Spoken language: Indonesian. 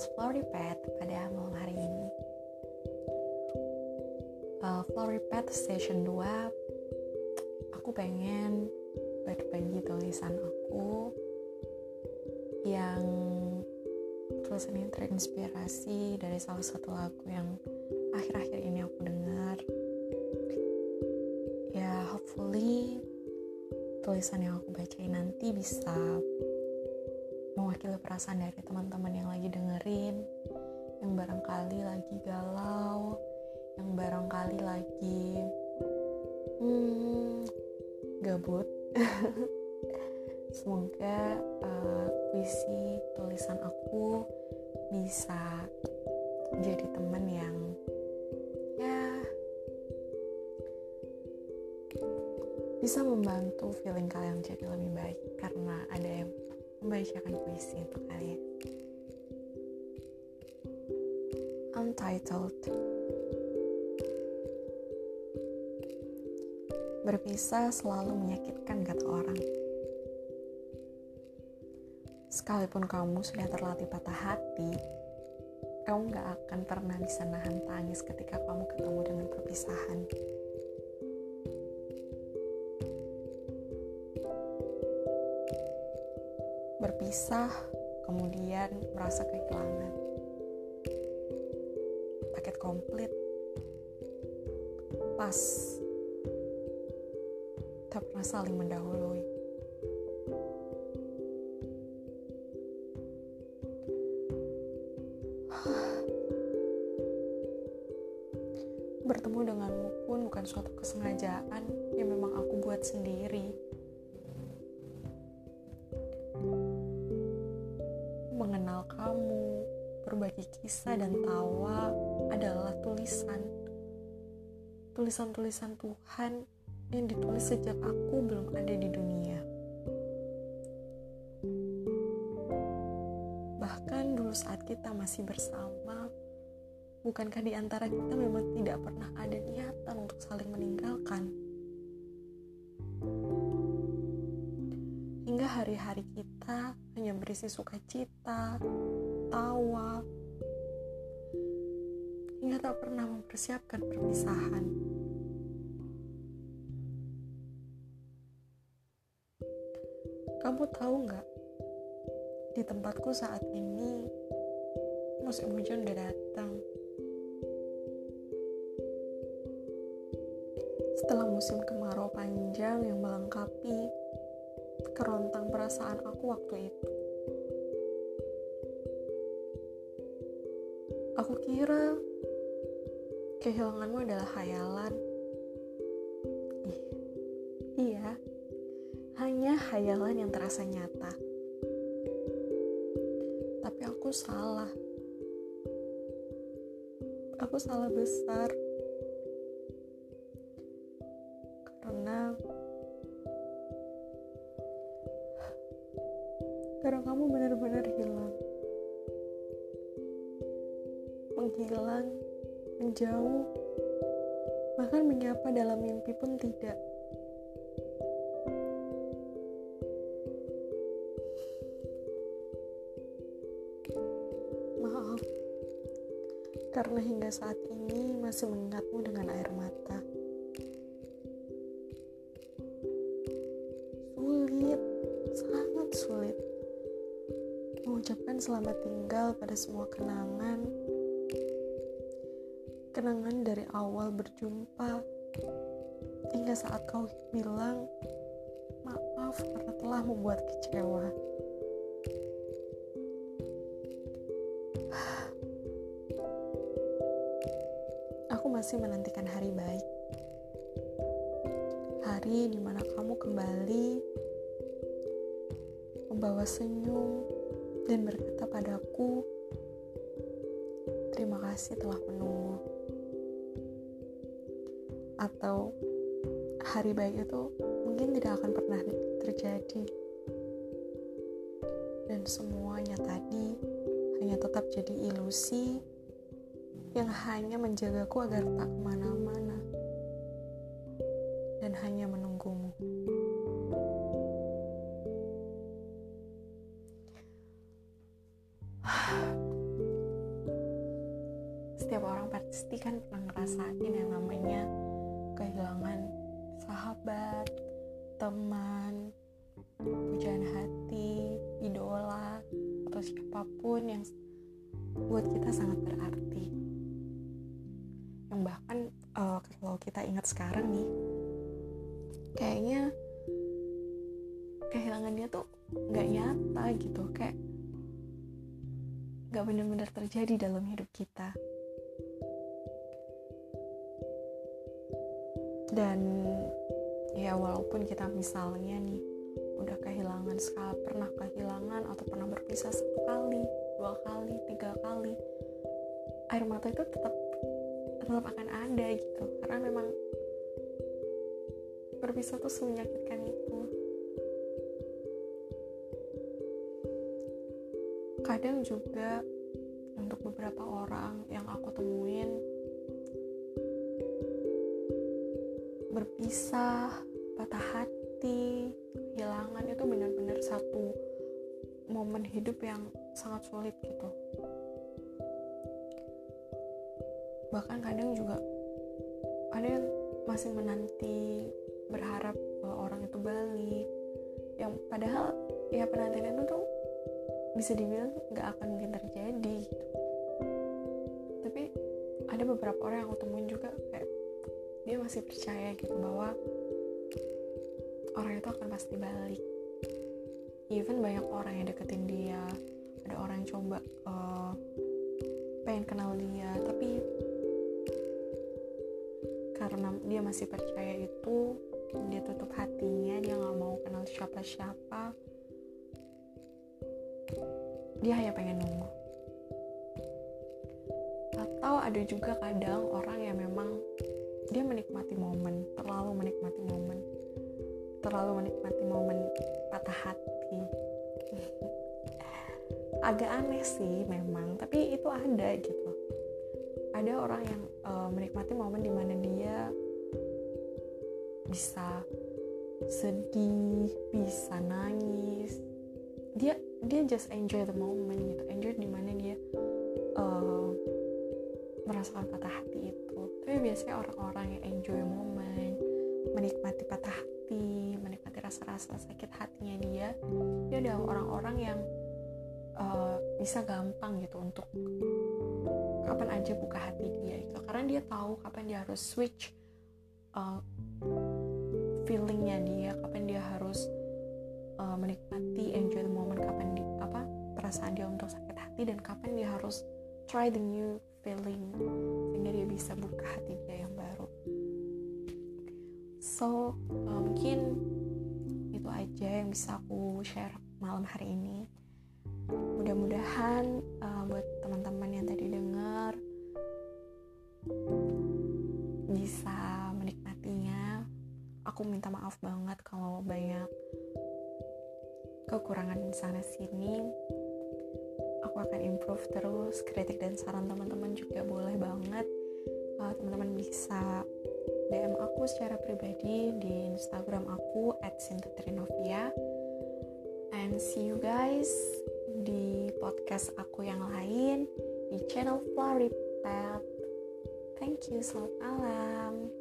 podcast Flowery Pet pada malam hari ini. Uh, Flowery Pet Station 2 Aku pengen berbagi tulisan aku yang tulisan ini terinspirasi dari salah satu lagu yang akhir-akhir ini aku dengar ya hopefully tulisan yang aku bacain nanti bisa mewakili perasaan dari teman-teman yang lagi dengerin yang barangkali lagi galau yang barangkali lagi hmm, gabut. Semoga uh, puisi tulisan aku bisa jadi teman yang ya bisa membantu feeling kalian jadi lebih baik. Karena ada membacakan puisi untuk kalian. Untitled Berpisah selalu menyakitkan kata orang. Sekalipun kamu sudah terlatih patah hati, kamu gak akan pernah bisa nahan tangis ketika kamu ketemu dengan perpisahan. Berpisah, kemudian merasa kehilangan. Paket komplit, pas, tak pernah saling mendahului. Bertemu denganmu pun bukan suatu kesengajaan yang memang aku buat sendiri berbagi kisah dan tawa adalah tulisan. Tulisan-tulisan Tuhan yang ditulis sejak aku belum ada di dunia. Bahkan dulu saat kita masih bersama, bukankah di antara kita memang tidak pernah ada niatan untuk saling meninggalkan? Hingga hari-hari kita hanya berisi sukacita, tawa, hingga tak pernah mempersiapkan perpisahan. Kamu tahu nggak? Di tempatku saat ini musim hujan udah datang. Setelah musim kemarau panjang yang melengkapi kerontang perasaan aku waktu itu. Aku kira kehilanganmu adalah hayalan. Ih, iya, hanya hayalan yang terasa nyata. Tapi aku salah. Aku salah besar. Karena karena kamu benar-benar hilang. Menghilang, menjauh, bahkan menyapa dalam mimpi pun tidak. Maaf, karena hingga saat ini masih mengingatmu dengan air mata. Sulit, sangat sulit mengucapkan selamat tinggal pada semua kenangan. Kenangan dari awal berjumpa hingga saat kau bilang maaf karena telah membuat kecewa. Aku masih menantikan hari baik. Hari di mana kamu kembali membawa senyum dan berkata padaku, "Terima kasih telah menunggu." Atau hari baik itu mungkin tidak akan pernah terjadi, dan semuanya tadi hanya tetap jadi ilusi yang hanya menjagaku agar tak ke mana-mana dan hanya menunggumu. setiap orang pasti kan pernah ngerasain yang namanya kehilangan sahabat teman pujaan hati idola atau siapa pun yang buat kita sangat berarti. Yang bahkan uh, kalau kita ingat sekarang nih kayaknya kehilangan dia tuh nggak nyata gitu. Kayak nggak benar-benar terjadi dalam hidup kita dan ya walaupun kita misalnya nih udah kehilangan sekali pernah kehilangan atau pernah berpisah satu kali dua kali tiga kali air mata itu tetap tetap akan ada gitu. Karena memang berpisah tuh semenyakitkan itu. Kadang juga untuk beberapa orang yang aku temuin berpisah patah hati kehilangan itu benar-benar satu momen hidup yang sangat sulit gitu. Bahkan kadang juga ada yang masih menanti berharap bahwa orang itu balik. Yang padahal ya penantian itu tuh bisa dibilang nggak akan mungkin terjadi gitu. Tapi ada beberapa orang yang aku temuin juga kayak dia masih percaya gitu bahwa orang itu akan pasti balik. Even banyak orang yang deketin dia ada orang yang coba uh, pengen kenal dia tapi karena dia masih percaya itu dia tutup hatinya dia nggak mau kenal siapa-siapa dia hanya pengen nunggu. Atau ada juga kadang orang yang memang dia menikmati momen terlalu menikmati momen terlalu menikmati momen patah hati. Agak aneh sih memang tapi itu ada gitu. Ada orang yang uh, menikmati momen di mana dia bisa sedih bisa nangis. Dia dia just enjoy the moment gitu enjoy di mana dia merasakan patah hati itu. Tapi biasanya orang-orang yang enjoy moment menikmati patah hati menikmati rasa-rasa sakit hatinya dia dia adalah orang-orang yang uh, bisa gampang gitu untuk kapan aja buka hati dia itu karena dia tahu kapan dia harus switch uh, feelingnya dia kapan dia harus uh, menikmati enjoy the moment kapan di apa perasaan dia untuk sakit hati dan kapan dia harus try the new feeling sehingga dia bisa buka hati dia yang baru. So uh, mungkin itu aja yang bisa aku share malam hari ini. Mudah-mudahan uh, buat teman-teman yang tadi dengar bisa aku minta maaf banget kalau banyak kekurangan di sana sini aku akan improve terus kritik dan saran teman-teman juga boleh banget uh, teman-teman bisa DM aku secara pribadi di Instagram aku @sintetrinovia and see you guys di podcast aku yang lain di channel Floripet. Thank you, selamat malam.